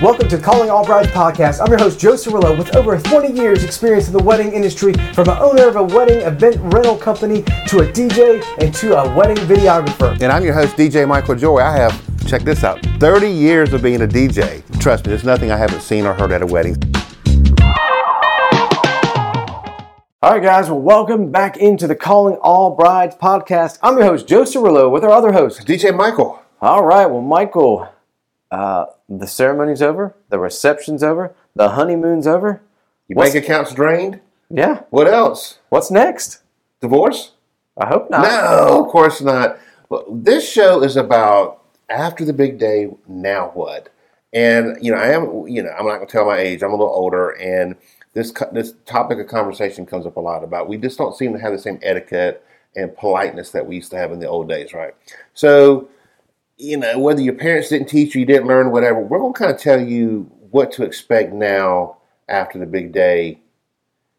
Welcome to Calling All Brides podcast. I'm your host, Joe Cirillo, with over 20 years experience in the wedding industry, from an owner of a wedding event rental company to a DJ and to a wedding videographer. And I'm your host, DJ Michael Joye. I have, check this out, 30 years of being a DJ. Trust me, there's nothing I haven't seen or heard at a wedding. All right, guys, well, welcome back into the Calling All Brides podcast. I'm your host, Joe Cirillo, with our other host, DJ Michael. All right, well, Michael, uh, the ceremony's over, the reception's over, the honeymoon's over. Your What's- bank account's drained. Yeah, What else? what's next? Divorce? I hope not. No, of course not. Well, this show is about after the big day, now what? And you know, I am. You know, I'm not going to tell my age. I'm a little older, and this co- this topic of conversation comes up a lot about. We just don't seem to have the same etiquette and politeness that we used to have in the old days, right? So, you know, whether your parents didn't teach you, you didn't learn, whatever, we're going to kind of tell you what to expect now after the big day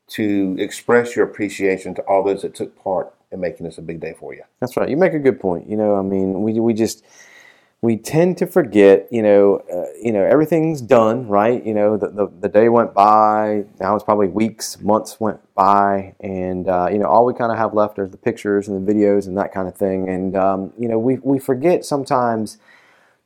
to express your appreciation to all those that took part in making this a big day for you. That's right. You make a good point. You know, I mean, we we just we tend to forget. You know, uh, you know, everything's done, right? You know, the, the the day went by. Now it's probably weeks, months went by, and uh, you know, all we kind of have left are the pictures and the videos and that kind of thing. And um, you know, we we forget sometimes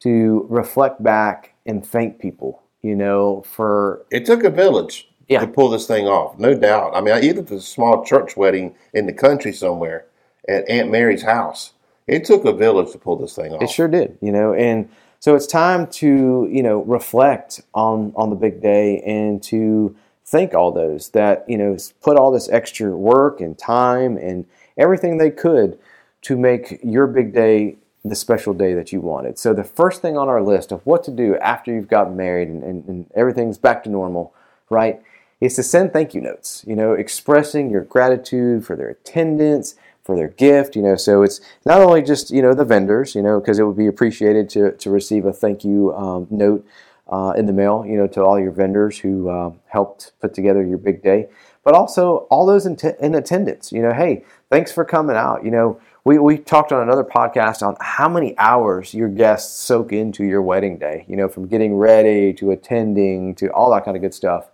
to reflect back and thank people. You know, for It took a village Yeah. to pull this thing off, no doubt. I mean, even if it's a small church wedding in the country somewhere at Aunt Mary's house, it took a village to pull this thing off. It sure did, you know, and so it's time to you know reflect on on the big day and to thank all those that you know put all this extra work and time and everything they could to make your big day the special day that you wanted. So the first thing on our list of what to do after you've gotten married and, and, and everything's back to normal, right, is to send thank you notes. You know, expressing your gratitude for their attendance, for their gift. You know, so it's not only just you know the vendors, you know, because it would be appreciated to to receive a thank you um, note uh, in the mail. You know, to all your vendors who uh, helped put together your big day, but also all those in, t- in attendance. You know, hey, thanks for coming out. You know. We, we talked on another podcast on how many hours your guests soak into your wedding day, you know, from getting ready to attending to all that kind of good stuff.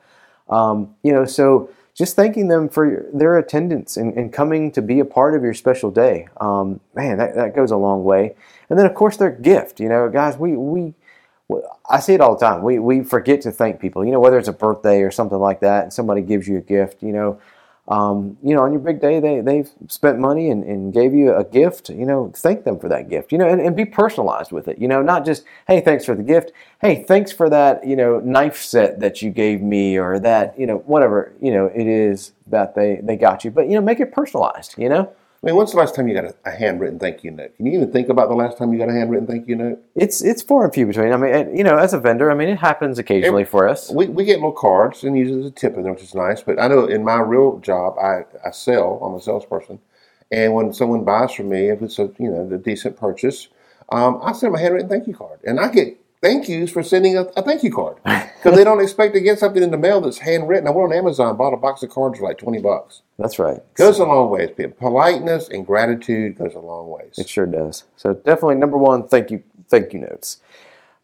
Um, you know, so just thanking them for their attendance and, and coming to be a part of your special day. Um, man, that, that goes a long way. And then, of course, their gift. You know, guys, we, we I see it all the time. We, we forget to thank people. You know, whether it's a birthday or something like that, and somebody gives you a gift. You know, um, you know, on your big day, they they've spent money and, and gave you a gift. You know, thank them for that gift. You know, and, and be personalized with it. You know, not just hey, thanks for the gift. Hey, thanks for that. You know, knife set that you gave me, or that you know, whatever you know it is that they they got you. But you know, make it personalized. You know. I mean, when's the last time you got a, a handwritten thank you note? Can you even think about the last time you got a handwritten thank you note? It's it's far and few between. I mean, and, you know, as a vendor, I mean, it happens occasionally for us. We, we get little cards and usually there's a tip in there, which is nice. But I know in my real job, I, I sell. I'm a salesperson, and when someone buys from me, if it's a you know a decent purchase, um, I send them a handwritten thank you card, and I get thank yous for sending a, a thank you card because they don't expect to get something in the mail that's handwritten. I went on Amazon, bought a box of cards for like twenty bucks. That's right. Goes a long ways. Politeness and gratitude goes a long ways. It sure does. So definitely number one, thank you, thank you notes.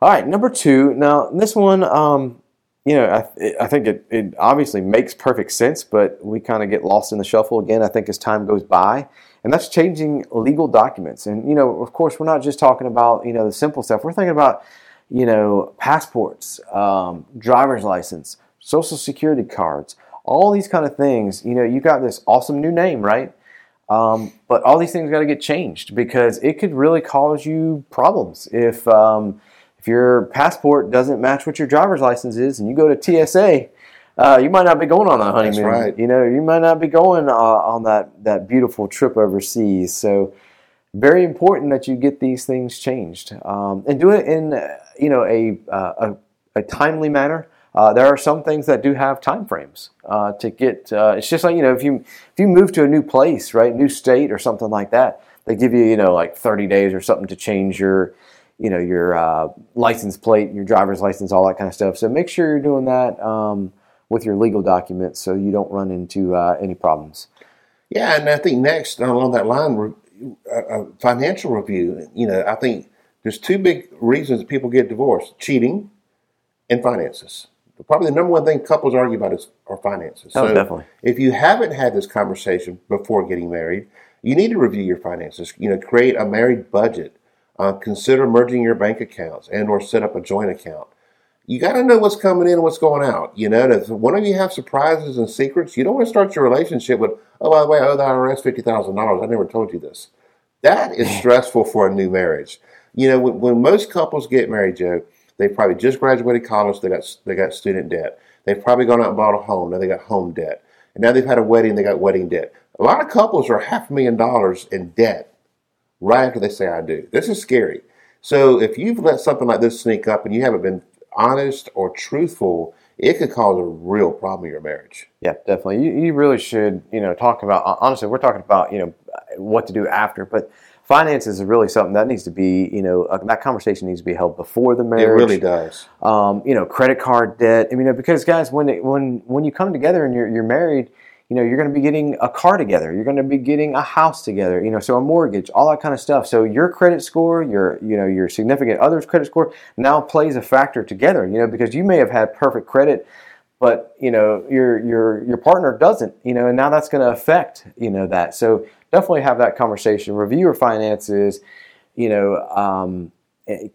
All right, number two. Now this one, um, you know, I, I think it, it obviously makes perfect sense, but we kind of get lost in the shuffle again. I think as time goes by, and that's changing legal documents. And you know, of course, we're not just talking about you know the simple stuff. We're thinking about you know passports, um, driver's license, social security cards, all these kind of things. You know, you got this awesome new name, right? Um, but all these things got to get changed because it could really cause you problems if um, if your passport doesn't match what your driver's license is, and you go to TSA. Uh, you might not be going on that honeymoon. right. You know, you might not be going uh, on that that beautiful trip overseas. So, very important that you get these things changed um, and do it in you know a uh, a, a timely manner. Uh, there are some things that do have time frames uh, to get. Uh, it's just like you know, if you if you move to a new place, right, new state or something like that, they give you you know like 30 days or something to change your you know your uh, license plate, your driver's license, all that kind of stuff. So make sure you're doing that um, with your legal documents so you don't run into uh, any problems. Yeah, and I think next along that line, a, a financial review. You know, I think there's two big reasons people get divorced: cheating and finances. Probably the number one thing couples argue about is are finances. Oh, definitely. If you haven't had this conversation before getting married, you need to review your finances. You know, create a married budget. Uh, consider merging your bank accounts and or set up a joint account. You got to know what's coming in and what's going out. You know, if one of you have surprises and secrets, you don't want to start your relationship with, oh, by the way, I owe the IRS fifty thousand dollars. I never told you this. That is stressful for a new marriage. You know, when, when most couples get married, Joe, they probably just graduated college. They got they got student debt. They've probably gone out and bought a home. Now they got home debt. And now they've had a wedding. They got wedding debt. A lot of couples are half a million dollars in debt right after they say I do. This is scary. So if you've let something like this sneak up and you haven't been honest or truthful, it could cause a real problem in your marriage. Yeah, definitely. You, you really should, you know, talk about, honestly, we're talking about, you know, what to do after, but finances is really something that needs to be, you know, uh, that conversation needs to be held before the marriage. It really does. Um, you know, credit card debt. I mean, because guys, when it, when when you come together and you're you're married, you know, you're going to be getting a car together. You're going to be getting a house together. You know, so a mortgage, all that kind of stuff. So your credit score, your you know, your significant other's credit score now plays a factor together. You know, because you may have had perfect credit but you know your your your partner doesn't you know and now that's going to affect you know that so definitely have that conversation review your finances you know um,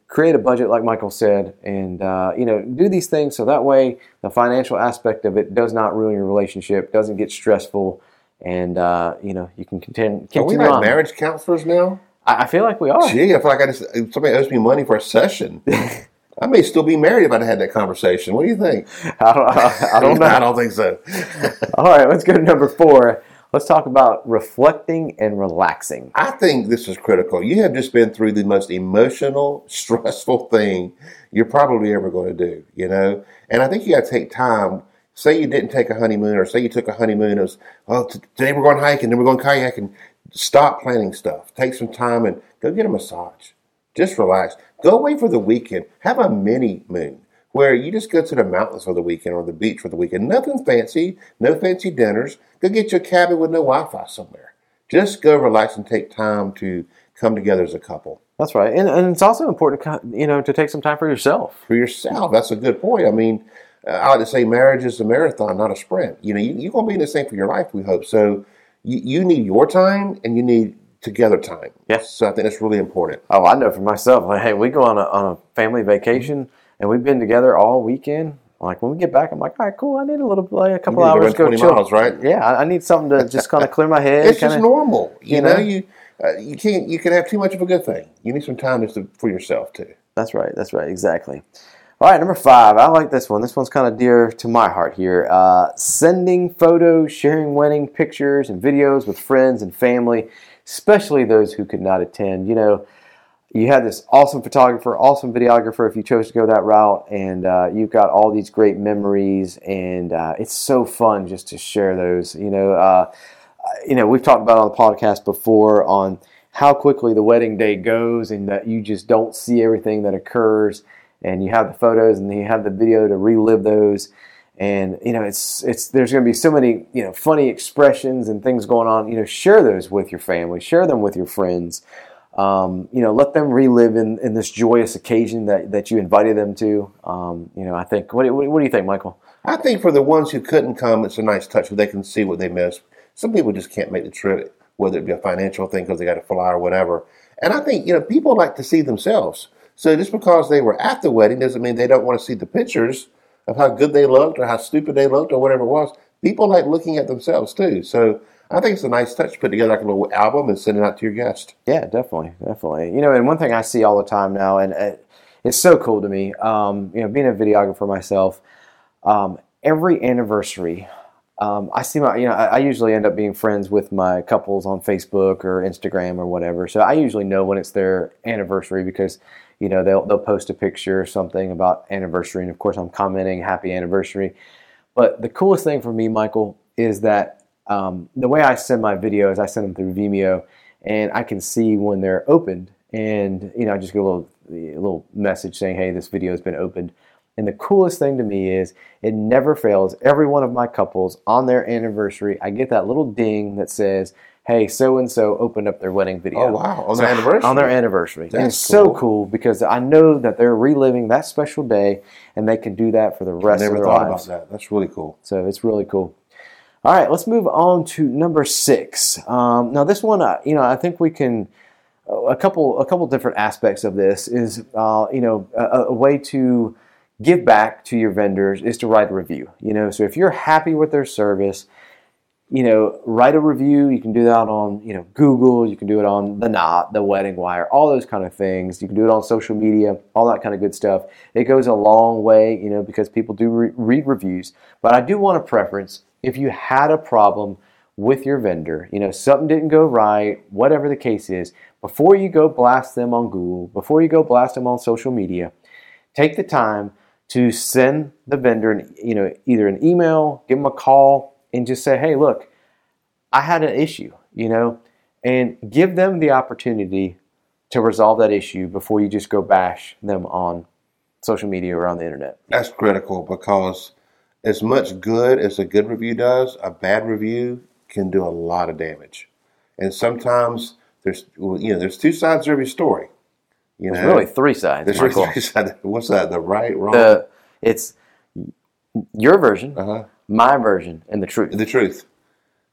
create a budget like michael said and uh, you know do these things so that way the financial aspect of it does not ruin your relationship doesn't get stressful and uh, you know you can continue, continue are we like on. marriage counselors now I, I feel like we are gee i feel like i just somebody owes me money for a session I may still be married if I'd had that conversation. What do you think? I don't, I, I don't know. I don't think so. All right, let's go to number four. Let's talk about reflecting and relaxing. I think this is critical. You have just been through the most emotional, stressful thing you're probably ever going to do, you know? And I think you got to take time. Say you didn't take a honeymoon, or say you took a honeymoon, it was, well, oh, today we're going hiking, then we're going kayaking. Stop planning stuff. Take some time and go get a massage. Just relax. Go away for the weekend. Have a mini moon where you just go to the mountains for the weekend or the beach for the weekend. Nothing fancy, no fancy dinners. Go get your cabin with no Wi Fi somewhere. Just go relax and take time to come together as a couple. That's right. And, and it's also important to, you know, to take some time for yourself. For yourself. That's a good point. I mean, uh, I like to say marriage is a marathon, not a sprint. You know, you, you're going to be in the same for your life, we hope. So you, you need your time and you need together time. Yes. So I think that's really important. Oh, I know for myself. Like, hey, we go on a, on a family vacation and we've been together all weekend. Like when we get back, I'm like, all right, cool. I need a little, like a couple hours to go chill. Miles, right? Yeah, I, I need something to just kind of clear my head. It's kinda, just normal, you, you know? know. You uh, you can't you can have too much of a good thing. You need some time just to, for yourself too. That's right. That's right. Exactly. All right, number five. I like this one. This one's kind of dear to my heart here. Uh, sending photos, sharing wedding pictures and videos with friends and family especially those who could not attend. You know, you had this awesome photographer, awesome videographer if you chose to go that route, and uh, you've got all these great memories, and uh, it's so fun just to share those. You know, uh, you know, we've talked about on the podcast before on how quickly the wedding day goes, and that you just don't see everything that occurs, and you have the photos and you have the video to relive those and you know it's it's there's going to be so many you know funny expressions and things going on you know share those with your family share them with your friends um, you know let them relive in, in this joyous occasion that, that you invited them to. Um, you know i think what, what, what, do you think michael? I think for the ones who couldn't come it's a nice touch where they can see what they missed. Some people just can't make the trip whether it be a financial thing because they got to fly or whatever. And i think you know people like to see themselves. So just because they were at the wedding doesn't mean they don't want to see the pictures of how good they looked or how stupid they looked or whatever it was. People like looking at themselves too. So I think it's a nice touch to put together like a little album and send it out to your guest. Yeah, definitely, definitely. You know, and one thing I see all the time now, and it, it's so cool to me. Um, you know, being a videographer myself, um, every anniversary. Um, I see my, you know, I, I, usually end up being friends with my couples on Facebook or Instagram or whatever. So I usually know when it's their anniversary because you know they'll they'll post a picture or something about anniversary, and of course I'm commenting happy anniversary. But the coolest thing for me, Michael, is that um, the way I send my videos, I send them through Vimeo, and I can see when they're opened, and you know I just get a little a little message saying, "Hey, this video has been opened." And the coolest thing to me is it never fails. Every one of my couples on their anniversary, I get that little ding that says, hey, so and so opened up their wedding video. Oh wow! On their anniversary. On their anniversary. and That's it's so cool. cool because I know that they're reliving that special day and they can do that for the rest of their life. I never their thought lives. about that. That's really cool. So it's really cool. All right, let's move on to number six. Um, now, this one, uh, you know, I think we can a couple a couple different aspects of this is uh, you know a, a way to give back to your vendors is to write a review. You know, so if you're happy with their service, you know, write a review. You can do that on you know Google. You can do it on the Knot, the Wedding Wire, all those kind of things. You can do it on social media, all that kind of good stuff. It goes a long way, you know, because people do re- read reviews. But I do want a preference. If you had a problem with your vendor, you know, something didn't go right, whatever the case is, before you go blast them on Google, before you go blast them on social media, take the time to send the vendor, an, you know, either an email, give them a call, and just say, "Hey, look, I had an issue," you know, and give them the opportunity to resolve that issue before you just go bash them on social media or on the internet. That's critical because as much good as a good review does, a bad review can do a lot of damage. And sometimes there's well, you know there's two sides to every story. You There's know, really three sides. there's Michael. really three sides. What's that? The right, wrong, The it's your version, uh-huh. my version, and the truth. the truth.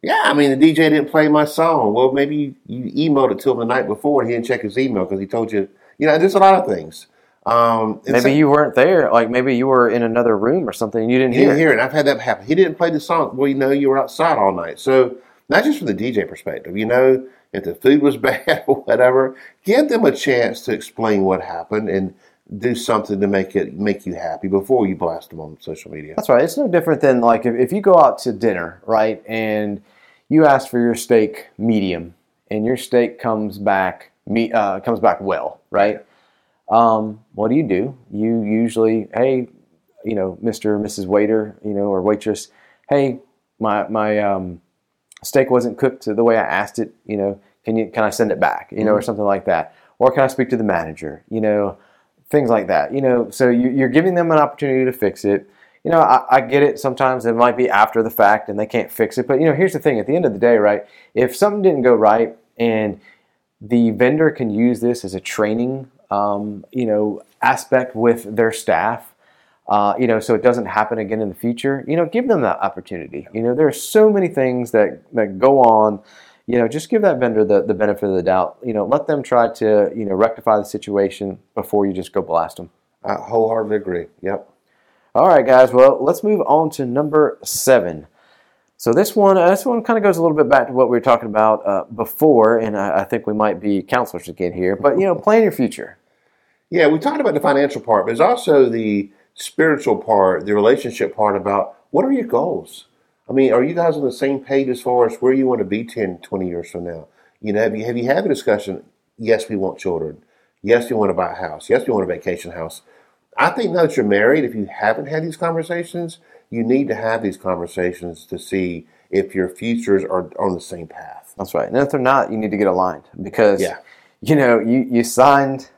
Yeah, I mean the DJ didn't play my song. Well, maybe you emailed it to him the night before and he didn't check his email because he told you. You know, there's a lot of things. Um, Maybe so- you weren't there. Like maybe you were in another room or something and you didn't He hear. didn't it. hear it. I've had that happen. He didn't play the song. Well, you know, you were outside all night. So, not just from the DJ perspective, you know, if the food was bad or whatever, give them a chance to explain what happened and do something to make it make you happy before you blast them on social media. That's right. It's no different than like if, if you go out to dinner, right, and you ask for your steak medium, and your steak comes back me uh, comes back well, right? Um, what do you do? You usually, hey, you know, Mister, or Mrs. Waiter, you know, or waitress, hey, my my um, steak wasn't cooked the way I asked it. You know, can you can I send it back? You know, or something like that, or can I speak to the manager? You know, things like that. You know, so you, you're giving them an opportunity to fix it. You know, I, I get it. Sometimes it might be after the fact and they can't fix it. But you know, here's the thing: at the end of the day, right? If something didn't go right and the vendor can use this as a training, um, you know, aspect with their staff. Uh, you know, so it doesn't happen again in the future. You know, give them that opportunity. You know, there are so many things that that go on. You know, just give that vendor the, the benefit of the doubt. You know, let them try to you know rectify the situation before you just go blast them. I wholeheartedly agree. Yep. All right, guys. Well, let's move on to number seven. So this one, uh, this one kind of goes a little bit back to what we were talking about uh, before, and I, I think we might be counselors again here. But you know, plan your future. Yeah, we talked about the financial part, but there's also the spiritual part, the relationship part about what are your goals? I mean, are you guys on the same page as far as where you want to be 10, 20 years from now? You know, have you, have you had a discussion? Yes, we want children. Yes, we want to buy a house. Yes, we want a vacation house. I think now that you're married, if you haven't had these conversations, you need to have these conversations to see if your futures are on the same path. That's right. And if they're not, you need to get aligned because Yeah. you know you, you signed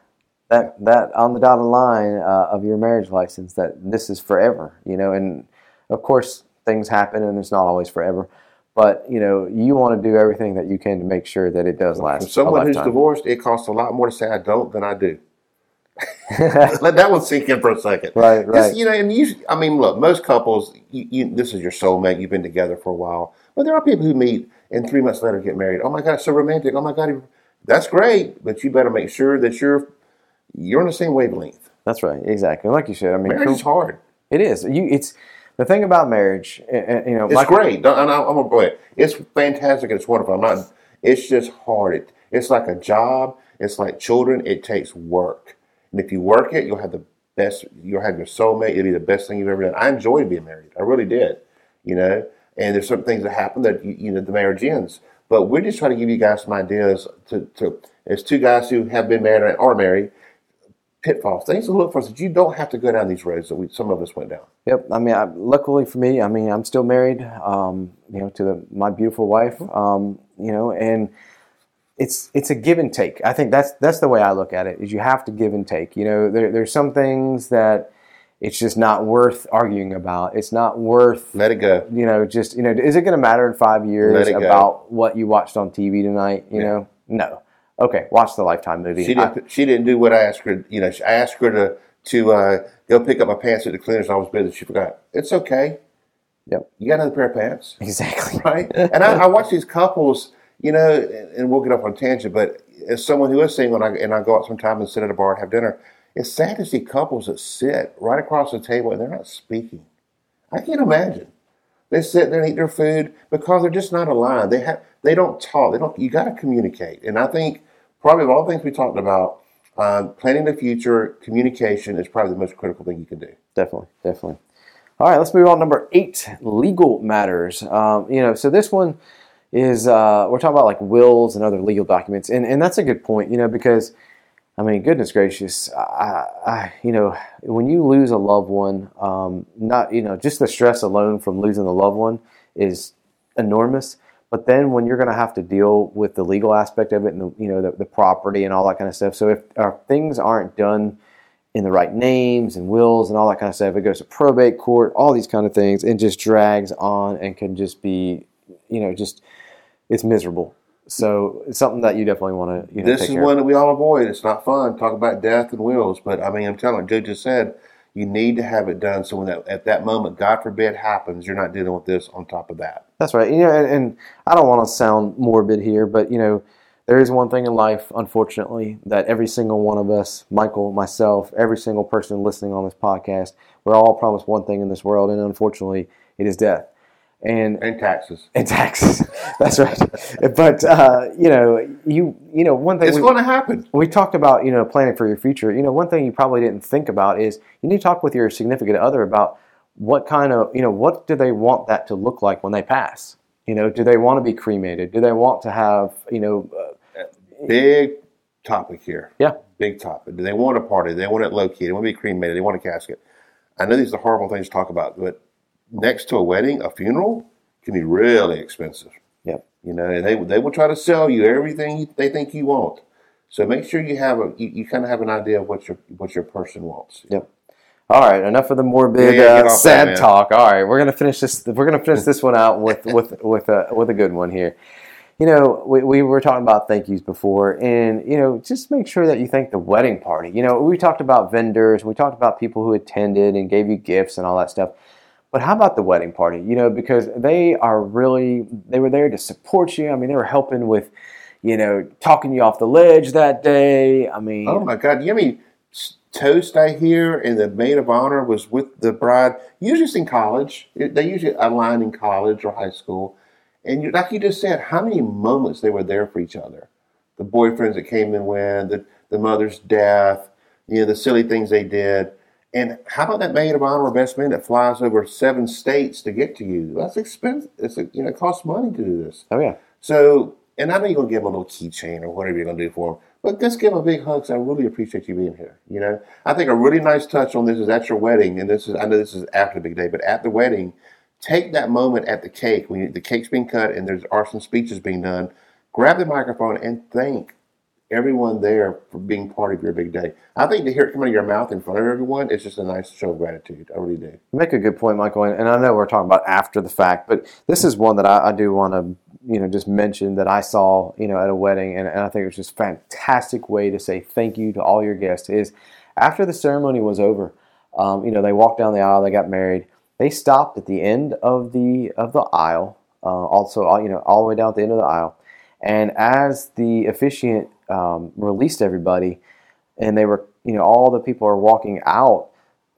that that on the dotted line uh, of your marriage license that this is forever. You know, and of course things happen and it's not always forever. But you know, you want to do everything that you can to make sure that it does last. For someone who's divorced, it costs a lot more to say I don't than I do. Let that one sink in for a second. Right, Just, right. you know, and you, I mean, look, most couples, you, you, this is your soulmate. You've been together for a while, but there are people who meet and three months later get married. Oh my God, it's so romantic. Oh my God, that's great, but you better make sure that you're you're on the same wavelength. That's right. Exactly. Like you said, I mean, Marriage is hard. it is. You, it's the thing about marriage. uh, You know, It's like- great. I- I'm gonna go ahead. It's fantastic. It's wonderful. I'm not. It's just hard. It, it's like a job. It's like children. It takes work. And if you work it, you'll have the best. You'll have your soulmate. It'll be the best thing you've ever done. I enjoyed being married. I really did. You know. And there's some things that happen that you, you know the marriage ends. But we're just trying to give you guys some ideas to, to as two guys who have been married or are married, pitfalls, things to look for, so that you don't have to go down these roads that we some of us went down. Yep. I mean, I, luckily for me, I mean, I'm still married. Um, you know, to the, my beautiful wife. Um, you know, and it's it's a give and take. I think that's that's the way I look at it. Is you have to give and take. You know, there, there's some things that it's just not worth arguing about. It's not worth Let it go. you know, just you know, is it going to matter in five years about what you watched on TV tonight? You Yeah. know, no. Okay, watch the Lifetime movie. She didn't. She didn't do what I asked her. You know, I asked her to to uh, go pick up my pants at the cleaners. And I was busy. She forgot. It's okay. Yep. You got another pair of pants, exactly. right? and I, I watch these couples. You know, and, we'll get up on a tangent. But as someone who is single, and I, and I go out sometime and sit at a bar and have dinner, it's sad to see couples that sit right across the table and they're not speaking. I can't imagine. They sit there and eat their food because they're just not aligned. They have they don't talk. They don't. You got to communicate. And I think probably of all the things we talked about, um, planning the future, communication is probably the most critical thing you can do. Definitely, definitely. All right, let's move on. Number eight, legal matters. Um, you know, so this one is uh, we're talking about like wills and other legal documents, and and that's a good point. You know, because I mean, goodness gracious, I, I you know, when you lose a loved one, um, not you know, just the stress alone from losing a loved one is enormous. But then when you're going to have to deal with the legal aspect of it and the, you know the, the property and all that kind of stuff. So if uh, things aren't done in the right names and wills and all that kind of stuff. It goes to probate court, all these kind of things, and just drags on and can just be, you know, just it's miserable. So it's something that you definitely want to, you know, This take is care one of. that we all avoid. It's not fun. Talk about death and wills, but I mean, I'm telling you, Joe just said you need to have it done so when that at that moment, God forbid, happens, you're not dealing with this on top of that. That's right. You know, and, and I don't want to sound morbid here, but you know, there is one thing in life, unfortunately, that every single one of us, Michael, myself, every single person listening on this podcast, we're all promised one thing in this world, and unfortunately, it is death. And And taxes. and taxes. That's right. But uh, you know, you you know, one thing It's going to happen. we talked about, you know, planning for your future. You know, one thing you probably didn't think about is you need to talk with your significant other about what kind of, you know, what do they want that to look like when they pass? You know, do they want to be cremated? Do they want to have, you know, uh, Big topic here. yeah, Big topic. Do they want a party? Do they want it low key? They want to be cremated. They want a casket. I know these are horrible things to talk about, but next to a wedding, a funeral can be really expensive. Yep. You know, they they will try to sell you everything they think you want. So make sure you have a you, you kind of have an idea of what your what your person wants. Yep. All right, enough of the morbid, Yeah, yeah, uh, sad that, talk. All right, we're gonna finish this. We're gonna finish this one out with with with a with a good one here. You know, we, we were talking about thank yous before, and you know, just make sure that you thank the wedding party. You know, we talked about vendors, we talked about people who attended and gave you gifts and all that stuff. But how about the wedding party? You know, because they are really they were there to support you. I mean, they were helping with, you know, talking you off the ledge that day. I mean, Oh my God! You know, how many s- toast I hear, and the maid of honor was with the bride. Usually, it's in college. They usually align in college or high school. And you, like you just said, how many moments they were there for each other? The boyfriends that came and went, the the mother's death, you know, the silly things they did. And how about that maid of honor or best man that flies over seven states to get to you? That's expensive. It's a, you know, it costs money to do this. oh yeah, So, and I know you're gonna give them a little keychain or whatever you're gonna do for them, but just give them a big hug. I really appreciate you being here. You know, I think a really nice touch on this is at your wedding, and this is I know this is after the big day, but at the wedding, take that moment at the cake when you, the cake's being cut and there's are some speeches being done. Grab the microphone and thank everyone there for being part of your big day. I think to hear it come out of your mouth in front of everyone it's just a nice show of gratitude. I really do. You make a good point, Michael, and, I know we're talking about after the fact, but this is one that I, I do want to, you know, just mention that I saw, you know, at a wedding, and, and I think it was just fantastic way to say thank you to all your guests. Is after the ceremony was over, um, you know, they walked down the aisle, they got married, they stopped at the end of the of the aisle, uh, also, you know, all the way down at the end of the aisle, and as the officiant um, released everybody, and they were, you know, all the people are walking out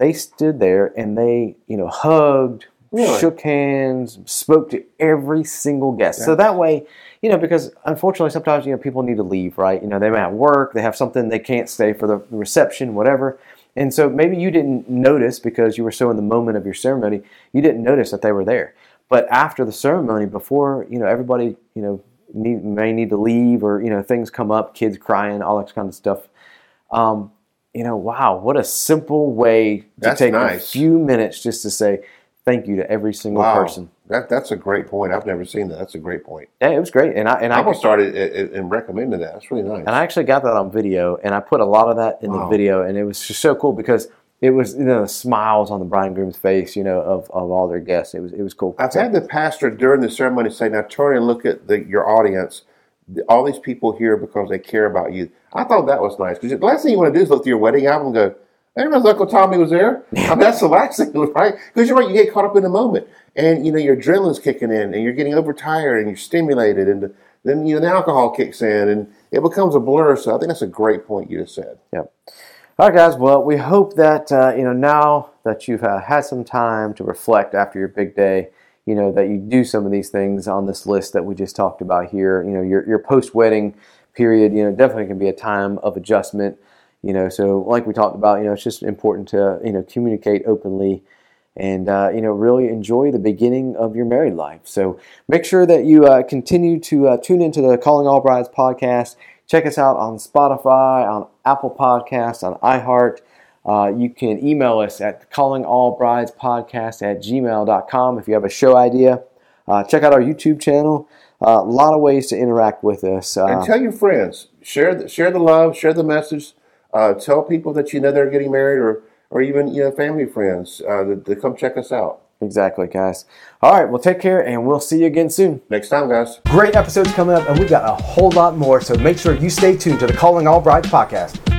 they stood there and they, you know, hugged, Really? shook hands, spoke to every single guest. So that way, you know, because unfortunately sometimes, you know, people need to leave, right? You know, they may have work, they have something, they can't stay for the reception, whatever. And so maybe you didn't notice because you were so in the moment of your ceremony, you didn't notice that they were there. But after the ceremony, before, you know, everybody, you know, need, may need to leave or, you know, things come up, kids crying, all that kind of stuff. Um, you know, wow, what a simple way to That's take a few minutes just to say thank you to every single Wow, person. that that's a great point. I've never seen that. That's a great point. Yeah, it was great, and I and I I'm gonna start it and- recommending that. That's really nice. and I actually got that on video, and I put a lot of that in the video, and it was just so cool because it was you know smiles on the bride and groom's face, you know, of, of all their guests. It was it was cool. I've had the pastor during the ceremony say, "Now turn and look at the, your audience. All these people here because they care about you." I thought that was nice because the last thing you want to do is look through your wedding album and go, "I didn't Uncle Tommy was there." I mean, that's the last thing, right? Because you're right, you get caught up in the moment, and you know your adrenaline's kicking in, and you're getting overtired, and you're stimulated, and then you know the alcohol kicks in, and it becomes a blur. So I think that's a great point you just said. Yep. All right, guys. Well, we hope that uh, you know now that you've uh, had some time to reflect after your big day, you know that you do some of these things on this list that we just talked about here. You know, your your post wedding period, you know, definitely can be a time of adjustment. You know, so like we talked about, you know, it's just important to you know communicate openly and uh, you know really enjoy the beginning of your married life. So make sure that you uh, continue to uh, tune into the Calling All Brides podcast. Check us out on Spotify, on Apple Podcasts, on iHeart. Uh, you can email us at callingallbridespodcast at gmail.com if you have a show idea. Uh, check out our YouTube channel. Uh, a lot of ways to interact with us. Uh, And tell your friends, share the, share the love, share the message. Uh, tell people that you know they're getting married, or or even you know family friends uh, to come check us out exactly, guys. All right, well, take care, and we'll see you again soon. next time, guys. Great episodes coming up, and we've got a whole lot more. So make sure you stay tuned to the Calling All Brides podcast.